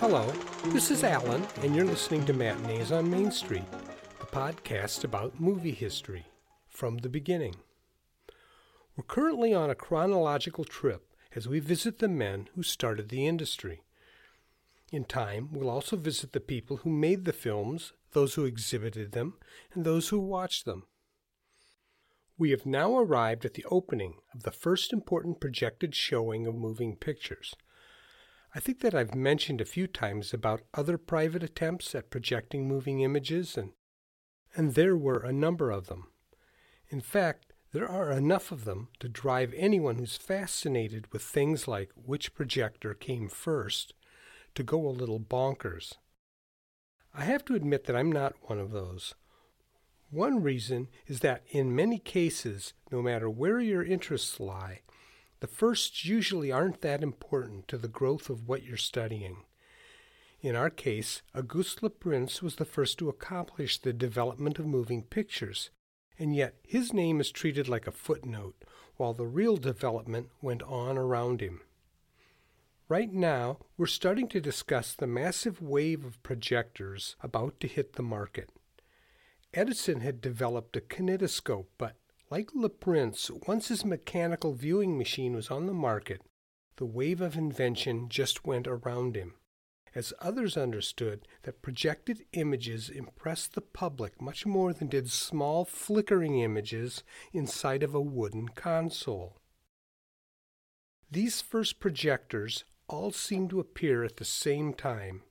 Hello, this is Alan, and you're listening to Matinees on Main Street, the podcast about movie history from the beginning. We're currently on a chronological trip as we visit the men who started the industry. In time, we'll also visit the people who made the films, those who exhibited them, and those who watched them. We have now arrived at the opening of the first important projected showing of moving pictures. I think that I've mentioned a few times about other private attempts at projecting moving images, and, and there were a number of them. In fact, there are enough of them to drive anyone who's fascinated with things like which projector came first to go a little bonkers. I have to admit that I'm not one of those. One reason is that in many cases, no matter where your interests lie, the firsts usually aren't that important to the growth of what you're studying. In our case, Auguste Le Prince was the first to accomplish the development of moving pictures, and yet his name is treated like a footnote, while the real development went on around him. Right now, we're starting to discuss the massive wave of projectors about to hit the market. Edison had developed a kinetoscope, but like Le Prince, once his mechanical viewing machine was on the market, the wave of invention just went around him, as others understood that projected images impressed the public much more than did small flickering images inside of a wooden console. These first projectors all seemed to appear at the same time.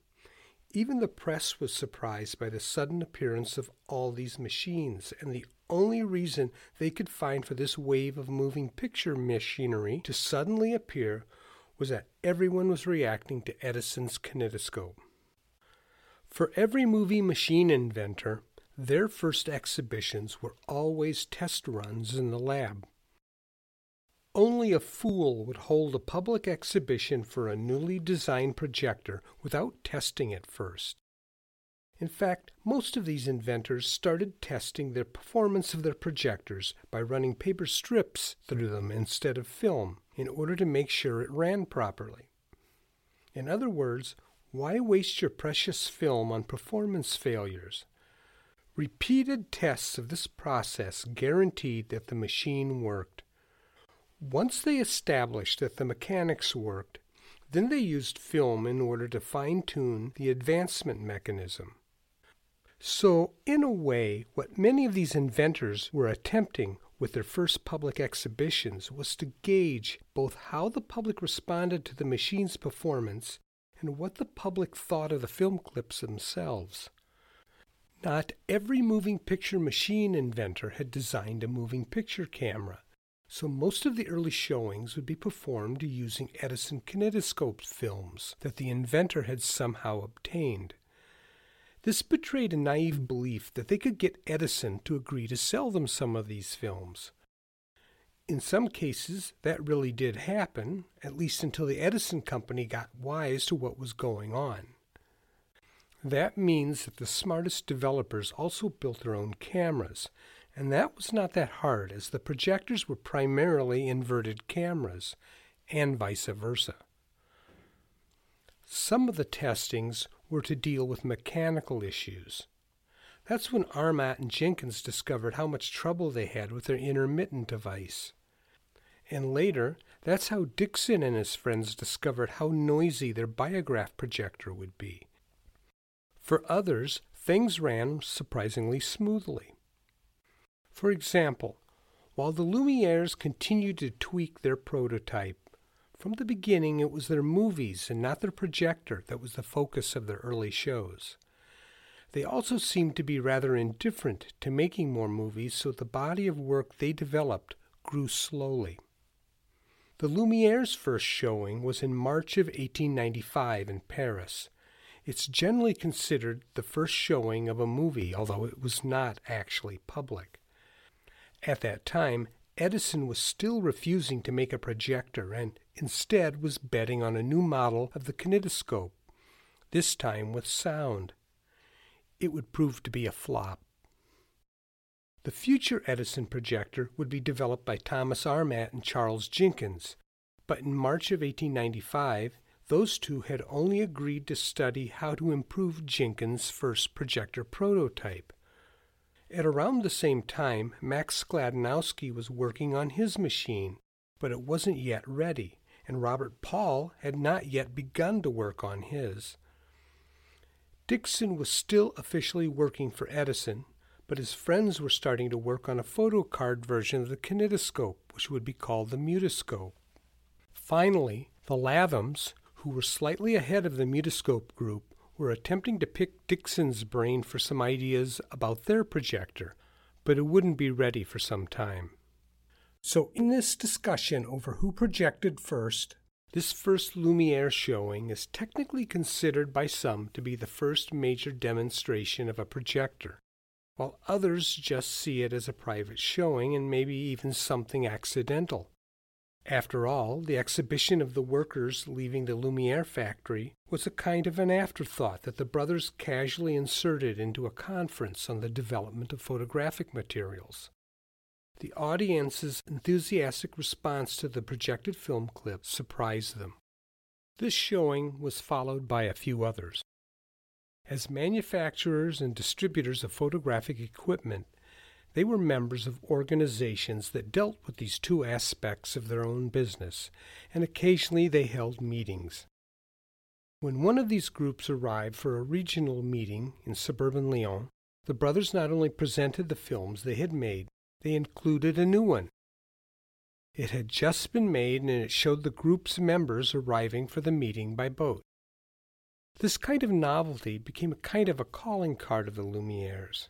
Even the press was surprised by the sudden appearance of all these machines and the only reason they could find for this wave of moving picture machinery to suddenly appear was that everyone was reacting to Edison's kinetoscope. For every movie machine inventor, their first exhibitions were always test runs in the lab. Only a fool would hold a public exhibition for a newly designed projector without testing it first. In fact, most of these inventors started testing the performance of their projectors by running paper strips through them instead of film in order to make sure it ran properly. In other words, why waste your precious film on performance failures? Repeated tests of this process guaranteed that the machine worked. Once they established that the mechanics worked, then they used film in order to fine tune the advancement mechanism. So, in a way, what many of these inventors were attempting with their first public exhibitions was to gauge both how the public responded to the machine's performance and what the public thought of the film clips themselves. Not every moving picture machine inventor had designed a moving picture camera, so most of the early showings would be performed using Edison kinetoscope films that the inventor had somehow obtained. This betrayed a naive belief that they could get Edison to agree to sell them some of these films. In some cases, that really did happen, at least until the Edison Company got wise to what was going on. That means that the smartest developers also built their own cameras, and that was not that hard as the projectors were primarily inverted cameras, and vice versa. Some of the testings were to deal with mechanical issues. That's when Armat and Jenkins discovered how much trouble they had with their intermittent device. And later, that's how Dickson and his friends discovered how noisy their biograph projector would be. For others, things ran surprisingly smoothly. For example, while the Lumieres continued to tweak their prototype, from the beginning, it was their movies and not their projector that was the focus of their early shows. They also seemed to be rather indifferent to making more movies, so the body of work they developed grew slowly. The Lumiere's first showing was in March of 1895 in Paris. It's generally considered the first showing of a movie, although it was not actually public. At that time, Edison was still refusing to make a projector and instead was betting on a new model of the kinetoscope, this time with sound. it would prove to be a flop. The future Edison projector would be developed by Thomas Armat and Charles Jenkins, but in March of 1895, those two had only agreed to study how to improve Jenkins' first projector prototype. At around the same time, Max Skladanowsky was working on his machine, but it wasn't yet ready, and Robert Paul had not yet begun to work on his. Dickson was still officially working for Edison, but his friends were starting to work on a photocard version of the kinetoscope, which would be called the mutoscope. Finally, the Lathams, who were slightly ahead of the mutoscope group, were attempting to pick Dickson's brain for some ideas about their projector, but it wouldn't be ready for some time. So, in this discussion over who projected first, this first Lumiere showing is technically considered by some to be the first major demonstration of a projector, while others just see it as a private showing and maybe even something accidental. After all, the exhibition of the workers leaving the Lumiere factory was a kind of an afterthought that the brothers casually inserted into a conference on the development of photographic materials. The audience's enthusiastic response to the projected film clip surprised them. This showing was followed by a few others. As manufacturers and distributors of photographic equipment, they were members of organizations that dealt with these two aspects of their own business, and occasionally they held meetings. When one of these groups arrived for a regional meeting in suburban Lyon, the brothers not only presented the films they had made, they included a new one. It had just been made and it showed the group's members arriving for the meeting by boat. This kind of novelty became a kind of a calling card of the Lumieres.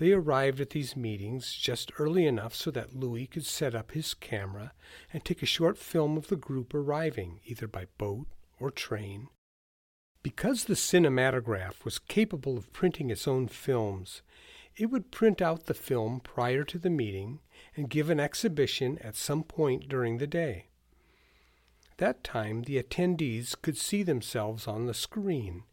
They arrived at these meetings just early enough so that Louis could set up his camera and take a short film of the group arriving, either by boat or train. Because the cinematograph was capable of printing its own films, it would print out the film prior to the meeting and give an exhibition at some point during the day. That time, the attendees could see themselves on the screen.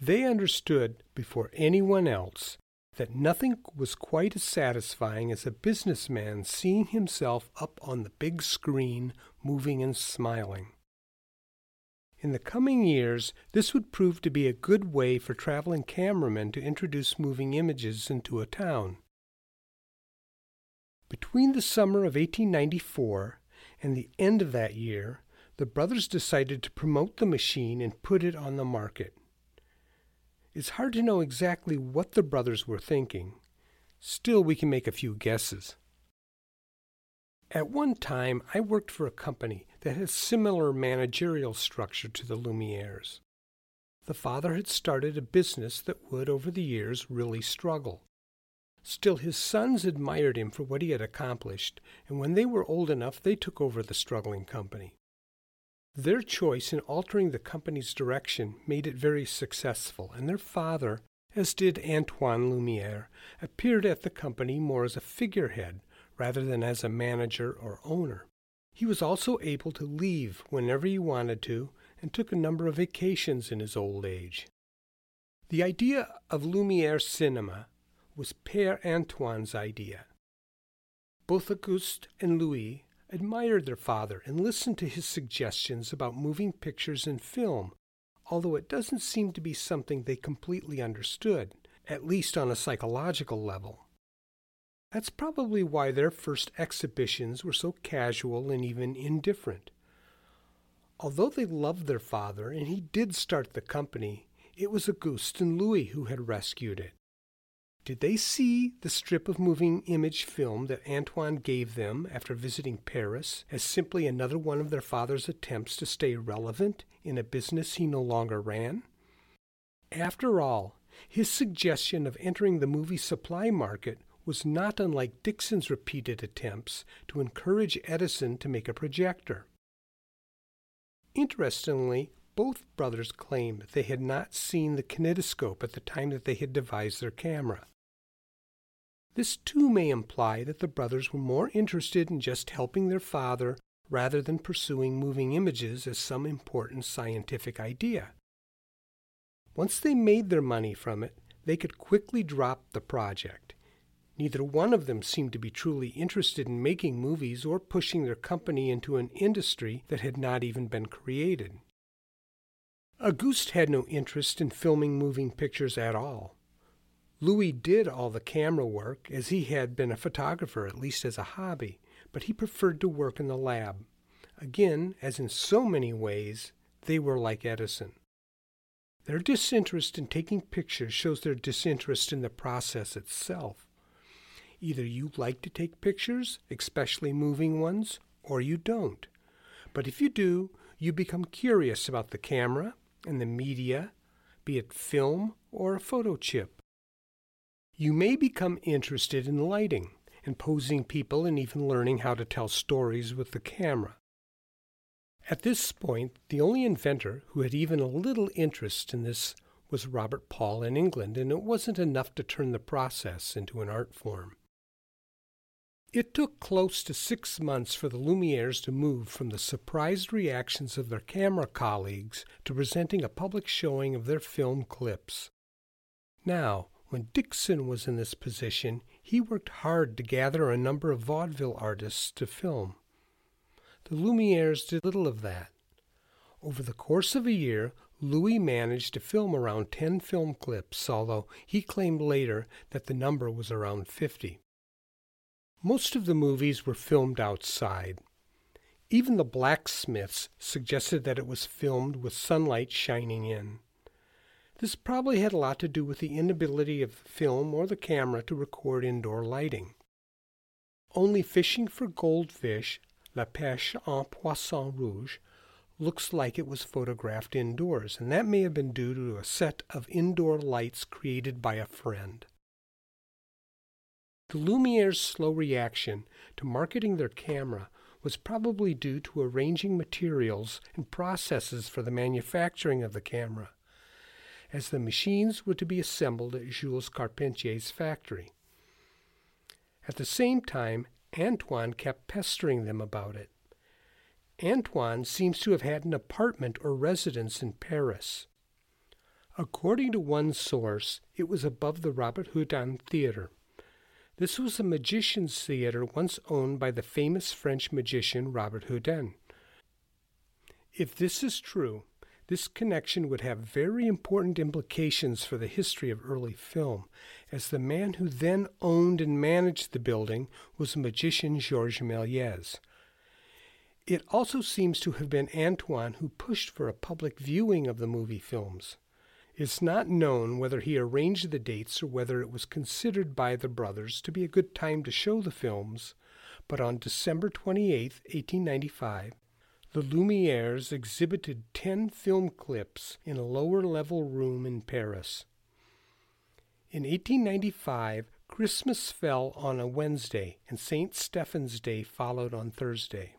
They understood before anyone else that nothing was quite as satisfying as a businessman seeing himself up on the big screen, moving and smiling. In the coming years, this would prove to be a good way for traveling cameramen to introduce moving images into a town. Between the summer of 1894 and the end of that year, the brothers decided to promote the machine and put it on the market. It's hard to know exactly what the brothers were thinking. Still, we can make a few guesses. At one time, I worked for a company that had a similar managerial structure to the Lumieres. The father had started a business that would, over the years, really struggle. Still, his sons admired him for what he had accomplished, and when they were old enough, they took over the struggling company. Their choice in altering the company's direction made it very successful, and their father, as did Antoine Lumiere, appeared at the company more as a figurehead rather than as a manager or owner. He was also able to leave whenever he wanted to and took a number of vacations in his old age. The idea of Lumiere cinema was Père Antoine's idea. Both Auguste and Louis admired their father and listened to his suggestions about moving pictures and film, although it doesn't seem to be something they completely understood, at least on a psychological level. That's probably why their first exhibitions were so casual and even indifferent. Although they loved their father and he did start the company, it was Auguste and Louis who had rescued it. Did they see the strip of moving image film that Antoine gave them after visiting Paris as simply another one of their father's attempts to stay relevant in a business he no longer ran? After all, his suggestion of entering the movie supply market was not unlike Dickson's repeated attempts to encourage Edison to make a projector. Interestingly, both brothers claimed that they had not seen the kinetoscope at the time that they had devised their camera. This too may imply that the brothers were more interested in just helping their father rather than pursuing moving images as some important scientific idea. Once they made their money from it, they could quickly drop the project. Neither one of them seemed to be truly interested in making movies or pushing their company into an industry that had not even been created. Auguste had no interest in filming moving pictures at all. Louis did all the camera work, as he had been a photographer, at least as a hobby, but he preferred to work in the lab. Again, as in so many ways, they were like Edison. Their disinterest in taking pictures shows their disinterest in the process itself. Either you like to take pictures, especially moving ones, or you don't. But if you do, you become curious about the camera and the media, be it film or a photo chip. You may become interested in lighting and posing people and even learning how to tell stories with the camera. At this point, the only inventor who had even a little interest in this was Robert Paul in England, and it wasn't enough to turn the process into an art form. It took close to six months for the Lumieres to move from the surprised reactions of their camera colleagues to presenting a public showing of their film clips. Now, when Dickson was in this position, he worked hard to gather a number of vaudeville artists to film. The Lumieres did little of that. Over the course of a year, Louis managed to film around 10 film clips, although he claimed later that the number was around 50. Most of the movies were filmed outside. Even the blacksmiths suggested that it was filmed with sunlight shining in. This probably had a lot to do with the inability of the film or the camera to record indoor lighting. Only fishing for goldfish La Pêche en Poisson Rouge, looks like it was photographed indoors, and that may have been due to a set of indoor lights created by a friend. The Lumiere's slow reaction to marketing their camera was probably due to arranging materials and processes for the manufacturing of the camera, as the machines were to be assembled at Jules Carpentier's factory. At the same time, Antoine kept pestering them about it. Antoine seems to have had an apartment or residence in Paris. According to one source, it was above the Robert Houdin Theater. This was a magician's theater once owned by the famous French magician Robert Houdin. If this is true, this connection would have very important implications for the history of early film, as the man who then owned and managed the building was the magician Georges Méliès. It also seems to have been Antoine who pushed for a public viewing of the movie films. It's not known whether he arranged the dates or whether it was considered by the brothers to be a good time to show the films, but on December 28, 1895, the Lumieres exhibited 10 film clips in a lower level room in Paris. In 1895, Christmas fell on a Wednesday, and St. Stephen's Day followed on Thursday.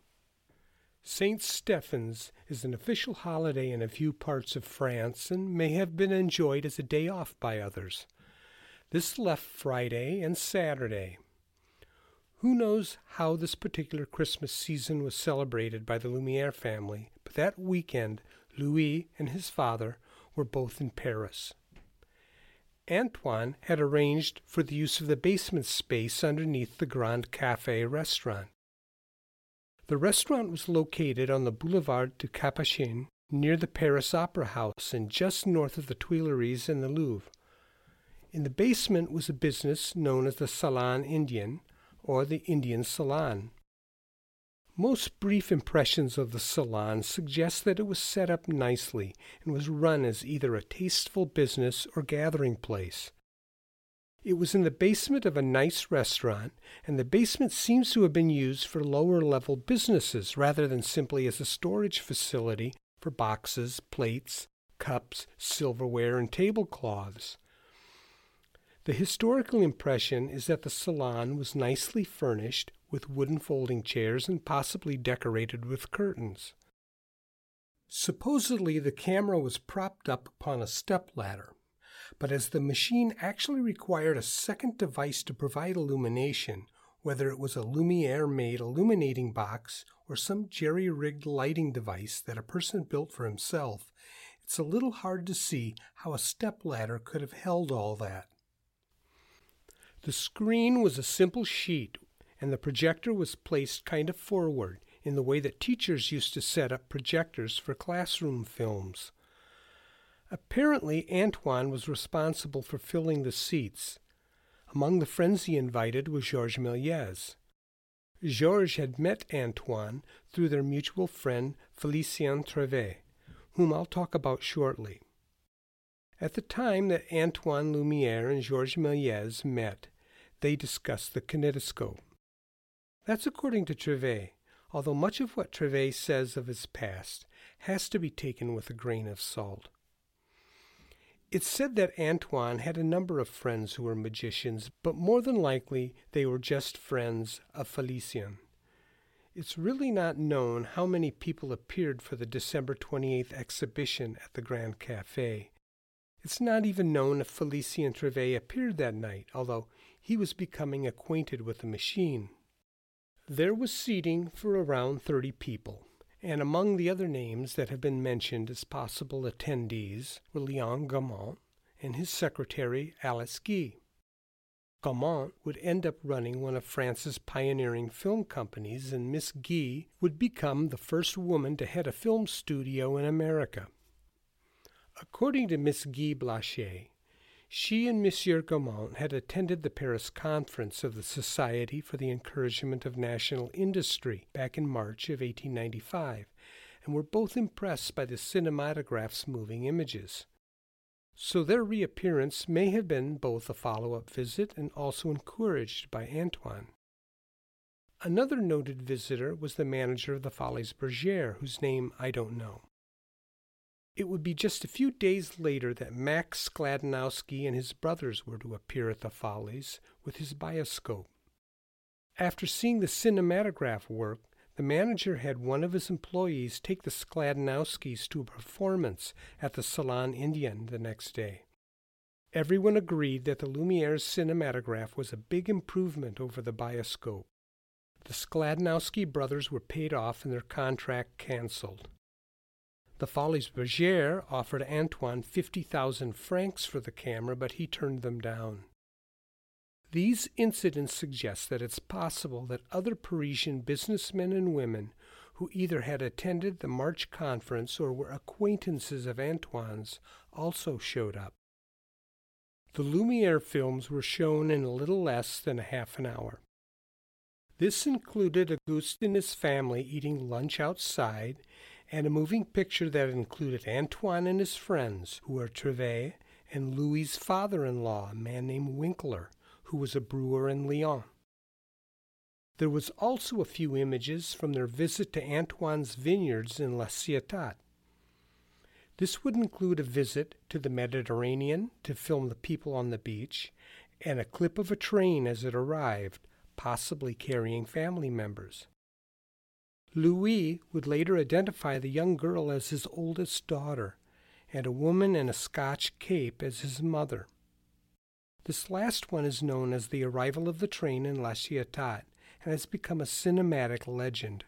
St. Stephen's is an official holiday in a few parts of France and may have been enjoyed as a day off by others. This left Friday and Saturday. Who knows how this particular Christmas season was celebrated by the Lumiere family, but that weekend Louis and his father were both in Paris. Antoine had arranged for the use of the basement space underneath the Grand Cafe restaurant. The restaurant was located on the Boulevard du Capuchin near the Paris Opera House and just north of the Tuileries and the Louvre. In the basement was a business known as the Salon Indien, or the Indian Salon. Most brief impressions of the salon suggest that it was set up nicely and was run as either a tasteful business or gathering place. It was in the basement of a nice restaurant, and the basement seems to have been used for lower level businesses rather than simply as a storage facility for boxes, plates, cups, silverware, and tablecloths. The historical impression is that the salon was nicely furnished with wooden folding chairs and possibly decorated with curtains. Supposedly, the camera was propped up upon a step ladder, but as the machine actually required a second device to provide illumination, whether it was a Lumiere made illuminating box or some jerry rigged lighting device that a person built for himself, it's a little hard to see how a stepladder could have held all that. The screen was a simple sheet, and the projector was placed kind of forward in the way that teachers used to set up projectors for classroom films. Apparently, Antoine was responsible for filling the seats. Among the friends he invited was Georges Méliès. Georges had met Antoine through their mutual friend Félicien Trevet, whom I'll talk about shortly. At the time that Antoine Lumière and Georges Méliès met, they discussed the kinetoscope. That's according to Trevet, although much of what Trevet says of his past has to be taken with a grain of salt. It's said that Antoine had a number of friends who were magicians, but more than likely they were just friends of Félicien. It's really not known how many people appeared for the December 28th exhibition at the Grand Café. It's not even known if Félicien Trevet appeared that night, although he was becoming acquainted with the machine. There was seating for around 30 people and among the other names that have been mentioned as possible attendees were Leon Gaumont and his secretary Alice Guy. Gaumont would end up running one of France's pioneering film companies, and Miss Guy would become the first woman to head a film studio in America. According to Miss Guy Blaché, she and Monsieur Gaumont had attended the Paris conference of the Society for the Encouragement of National Industry back in March of 1895 and were both impressed by the cinematograph's moving images. So their reappearance may have been both a follow up visit and also encouraged by Antoine. Another noted visitor was the manager of the Folies Bergère, whose name I don't know. It would be just a few days later that Max Skladanowsky and his brothers were to appear at the Folies with his bioscope. After seeing the cinematograph work, the manager had one of his employees take the Skladanowskys to a performance at the Salon Indien the next day. Everyone agreed that the Lumiere's cinematograph was a big improvement over the bioscope. The Skladanowsky brothers were paid off and their contract canceled. The Folies Bergère offered Antoine 50,000 francs for the camera, but he turned them down. These incidents suggest that it's possible that other Parisian businessmen and women who either had attended the March conference or were acquaintances of Antoine's also showed up. The Lumiere films were shown in a little less than a half an hour. This included Auguste and his family eating lunch outside and a moving picture that included Antoine and his friends, who were Trevet, and Louis's father in law, a man named Winkler, who was a brewer in Lyon. There was also a few images from their visit to Antoine's vineyards in La Ciotat. This would include a visit to the Mediterranean to film the people on the beach, and a clip of a train as it arrived, possibly carrying family members. Louis would later identify the young girl as his oldest daughter, and a woman in a Scotch cape as his mother. This last one is known as the arrival of the train in La Ciotat and has become a cinematic legend.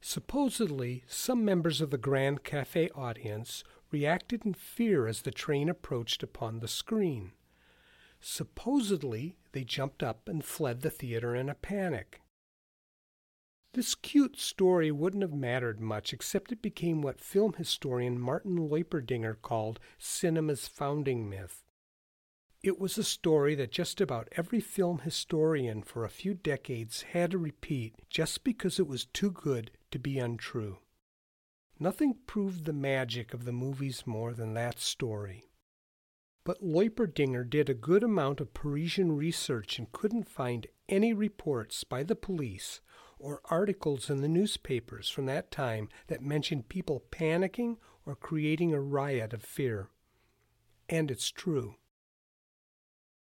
Supposedly, some members of the Grand Cafe audience reacted in fear as the train approached upon the screen. Supposedly, they jumped up and fled the theater in a panic. This cute story wouldn't have mattered much, except it became what film historian Martin Loiperdinger called cinema's founding myth. It was a story that just about every film historian for a few decades had to repeat just because it was too good to be untrue. Nothing proved the magic of the movies more than that story. But Loiperdinger did a good amount of Parisian research and couldn't find any reports by the police or articles in the newspapers from that time that mentioned people panicking or creating a riot of fear. And it's true.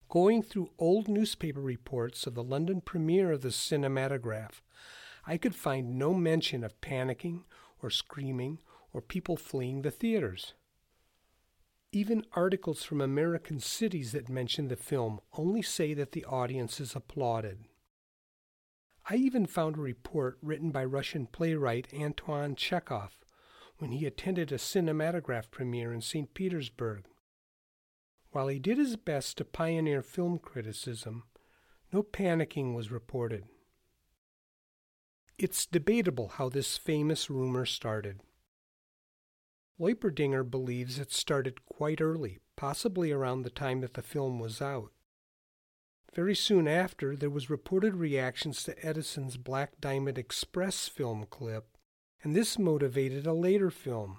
Going through old newspaper reports of the London premiere of the cinematograph, I could find no mention of panicking or screaming or people fleeing the theaters. Even articles from American cities that mention the film only say that the audiences applauded. I even found a report written by Russian playwright Anton Chekhov, when he attended a cinematograph premiere in St. Petersburg. While he did his best to pioneer film criticism, no panicking was reported. It's debatable how this famous rumor started. Loiperdinger believes it started quite early, possibly around the time that the film was out. Very soon after, there was reported reactions to Edison's Black Diamond Express film clip, and this motivated a later film.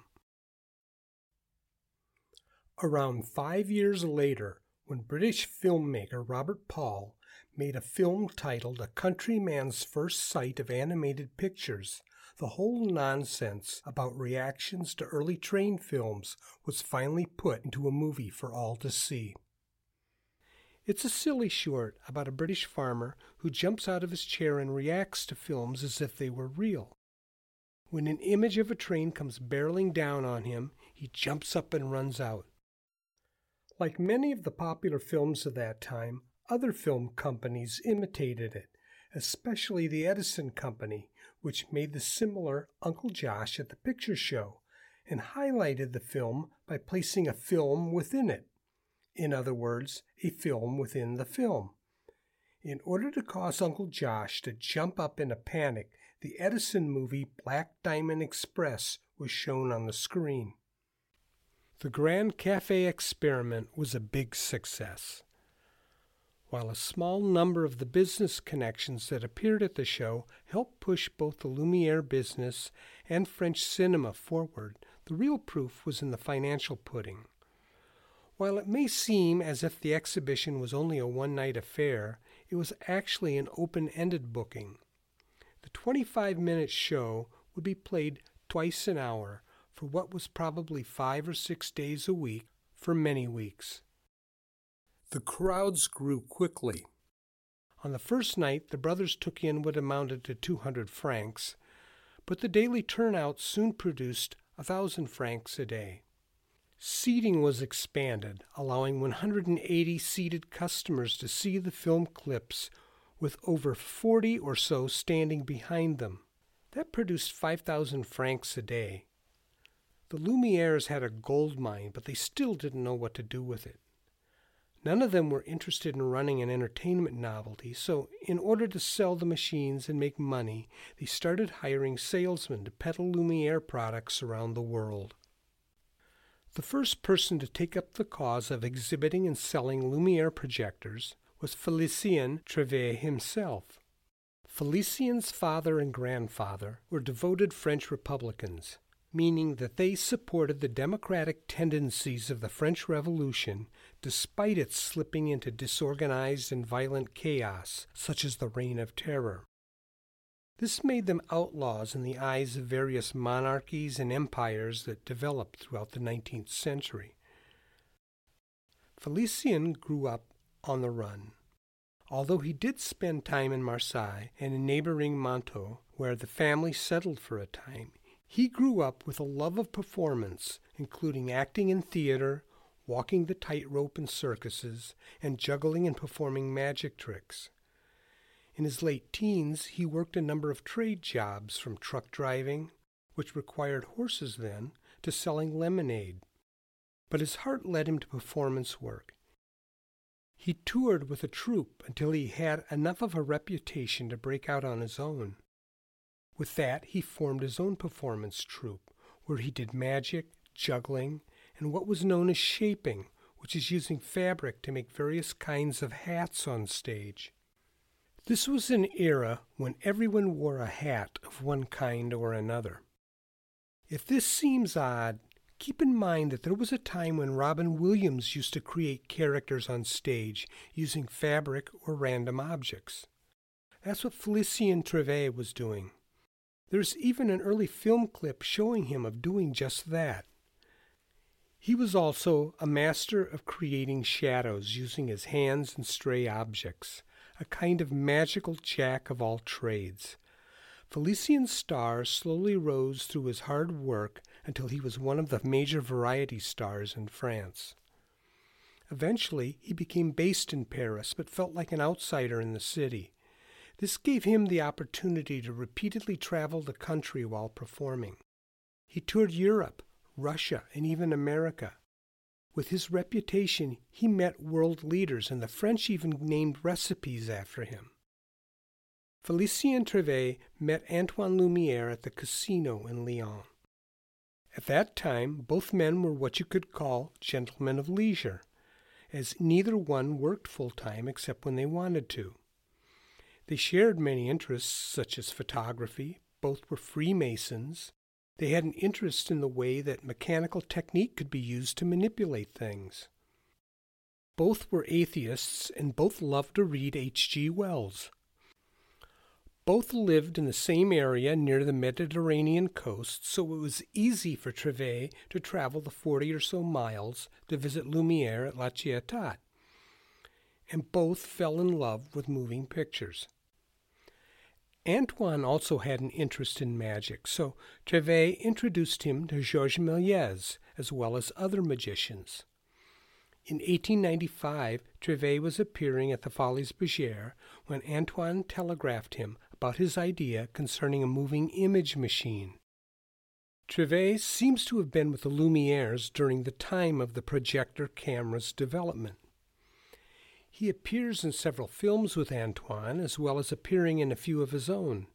Around five years later, when British filmmaker Robert Paul made a film titled A Countryman's First Sight of Animated Pictures, the whole nonsense about reactions to early train films was finally put into a movie for all to see. It's a silly short about a British farmer who jumps out of his chair and reacts to films as if they were real. When an image of a train comes barreling down on him, he jumps up and runs out. Like many of the popular films of that time, other film companies imitated it, especially the Edison Company, which made the similar Uncle Josh at the picture show and highlighted the film by placing a film within it in other words, a film within the film. In order to cause Uncle Josh to jump up in a panic, the Edison movie Black Diamond Express was shown on the screen. The Grand Cafe experiment was a big success. While a small number of the business connections that appeared at the show helped push both the Lumiere business and French cinema forward, the real proof was in the financial pudding. While it may seem as if the exhibition was only a one night affair, it was actually an open ended booking. The 25 minute show would be played twice an hour for what was probably five or six days a week for many weeks. The crowds grew quickly. On the first night, the brothers took in what amounted to 200 francs, but the daily turnout soon produced a thousand francs a day. Seating was expanded, allowing 180 seated customers to see the film clips with over 40 or so standing behind them. That produced 5,000 francs a day. The Lumieres had a gold mine, but they still didn't know what to do with it. None of them were interested in running an entertainment novelty, so in order to sell the machines and make money, they started hiring salesmen to peddle Lumiere products around the world. The first person to take up the cause of exhibiting and selling Lumiere projectors was Felicien Trevet himself. Felicien's father and grandfather were devoted French Republicans, meaning that they supported the democratic tendencies of the French Revolution despite its slipping into disorganized and violent chaos, such as the Reign of Terror. This made them outlaws in the eyes of various monarchies and empires that developed throughout the 19th century. Felicien grew up on the run. Although he did spend time in Marseille and in neighboring Mantoue, where the family settled for a time, he grew up with a love of performance, including acting in theater, walking the tightrope in circuses, and juggling and performing magic tricks. In his late teens, he worked a number of trade jobs from truck driving, which required horses then, to selling lemonade. But his heart led him to performance work. He toured with a troupe until he had enough of a reputation to break out on his own. With that, he formed his own performance troupe, where he did magic, juggling, and what was known as shaping, which is using fabric to make various kinds of hats on stage. This was an era when everyone wore a hat of one kind or another. If this seems odd, keep in mind that there was a time when Robin Williams used to create characters on stage using fabric or random objects. That's what Felicien Trevet was doing. There's even an early film clip showing him of doing just that. He was also a master of creating shadows using his hands and stray objects a kind of magical jack of all trades. Felicien's star slowly rose through his hard work until he was one of the major variety stars in France. Eventually, he became based in Paris but felt like an outsider in the city. This gave him the opportunity to repeatedly travel the country while performing. He toured Europe, Russia, and even America. With his reputation, he met world leaders, and the French even named recipes after him. Felicien Trevet met Antoine Lumiere at the casino in Lyon. At that time, both men were what you could call gentlemen of leisure, as neither one worked full time except when they wanted to. They shared many interests, such as photography. Both were Freemasons. They had an interest in the way that mechanical technique could be used to manipulate things. Both were atheists and both loved to read H.G. Wells. Both lived in the same area near the Mediterranean coast, so it was easy for Trevet to travel the forty or so miles to visit Lumiere at La Ciotat. And both fell in love with moving pictures. Antoine also had an interest in magic, so Trevet introduced him to Georges Méliès as well as other magicians. In 1895, Trevet was appearing at the Folies Bergère when Antoine telegraphed him about his idea concerning a moving image machine. Trevet seems to have been with the Lumieres during the time of the projector camera's development. He appears in several films with Antoine, as well as appearing in a few of his own.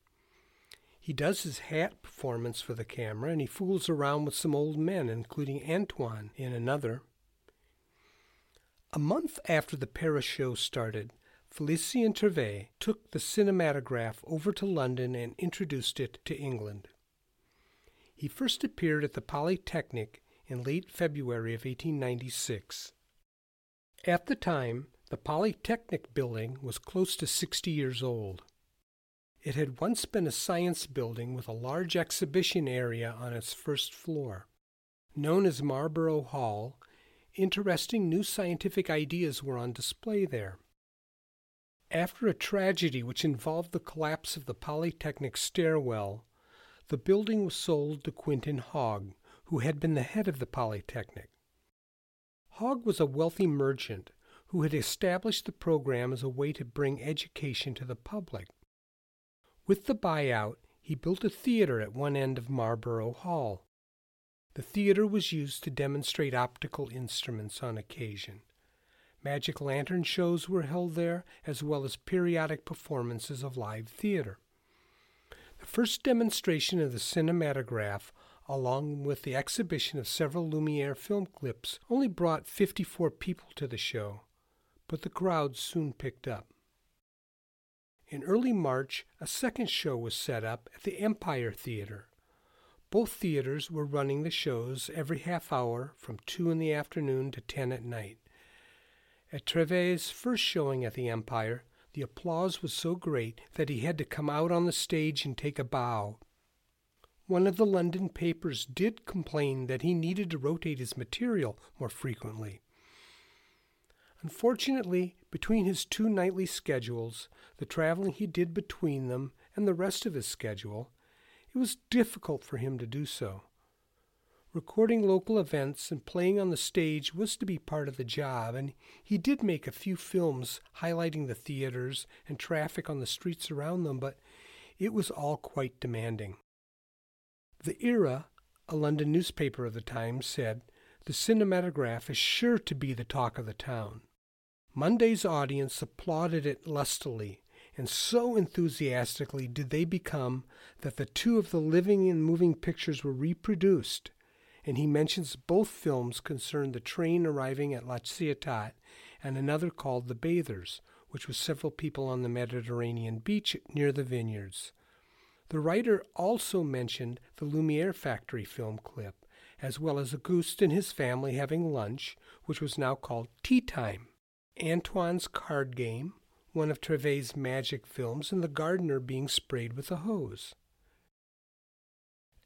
He does his hat performance for the camera, and he fools around with some old men, including Antoine in another. A month after the Paris show started, Felicien Trevet took the cinematograph over to London and introduced it to England. He first appeared at the Polytechnic in late February of 1896. At the time, the Polytechnic building was close to 60 years old. It had once been a science building with a large exhibition area on its first floor. Known as Marlborough Hall, interesting new scientific ideas were on display there. After a tragedy which involved the collapse of the Polytechnic stairwell, the building was sold to Quintin Hogg, who had been the head of the Polytechnic. Hogg was a wealthy merchant who had established the program as a way to bring education to the public. With the buyout, he built a theater at one end of Marlborough Hall. The theater was used to demonstrate optical instruments on occasion. Magic lantern shows were held there, as well as periodic performances of live theater. The first demonstration of the cinematograph, along with the exhibition of several Lumiere film clips, only brought 54 people to the show, but the crowd soon picked up. In early March, a second show was set up at the Empire Theater. Both theaters were running the shows every half hour from 2 in the afternoon to 10 at night. At Trevet's first showing at the Empire, the applause was so great that he had to come out on the stage and take a bow. One of the London papers did complain that he needed to rotate his material more frequently. Unfortunately, between his two nightly schedules, the traveling he did between them, and the rest of his schedule, it was difficult for him to do so. Recording local events and playing on the stage was to be part of the job, and he did make a few films highlighting the theaters and traffic on the streets around them, but it was all quite demanding. The Era, a London newspaper of the time, said, The cinematograph is sure to be the talk of the town. Monday's audience applauded it lustily, and so enthusiastically did they become that the two of the living and moving pictures were reproduced and he mentions both films concern the train arriving at La Ciotat and another called The Bathers, which was several people on the Mediterranean beach near the vineyards. The writer also mentioned the Lumiere Factory film clip, as well as Auguste and his family having lunch, which was now called Tea Time, Antoine's card game, one of Trevet's magic films, and the gardener being sprayed with a hose.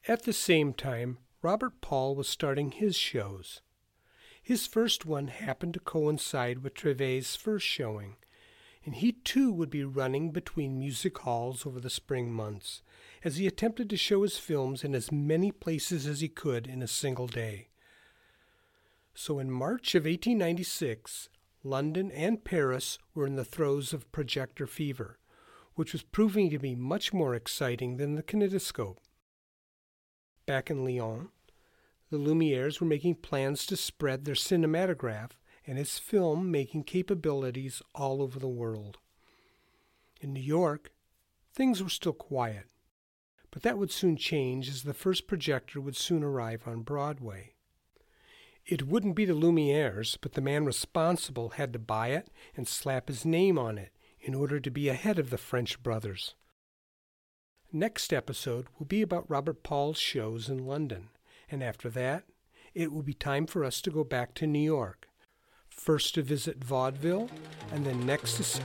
At the same time, Robert Paul was starting his shows. His first one happened to coincide with Trevet's first showing, and he too would be running between music halls over the spring months, as he attempted to show his films in as many places as he could in a single day. So in March of 1896, London and Paris were in the throes of projector fever, which was proving to be much more exciting than the kinetoscope. back in Lyon, the Lumieres were making plans to spread their cinematograph and its film making capabilities all over the world. In New York, things were still quiet, but that would soon change as the first projector would soon arrive on Broadway. It wouldn't be the Lumieres, but the man responsible had to buy it and slap his name on it in order to be ahead of the French brothers. Next episode will be about Robert Paul's shows in London, and after that, it will be time for us to go back to New York. First to visit vaudeville, and then next to.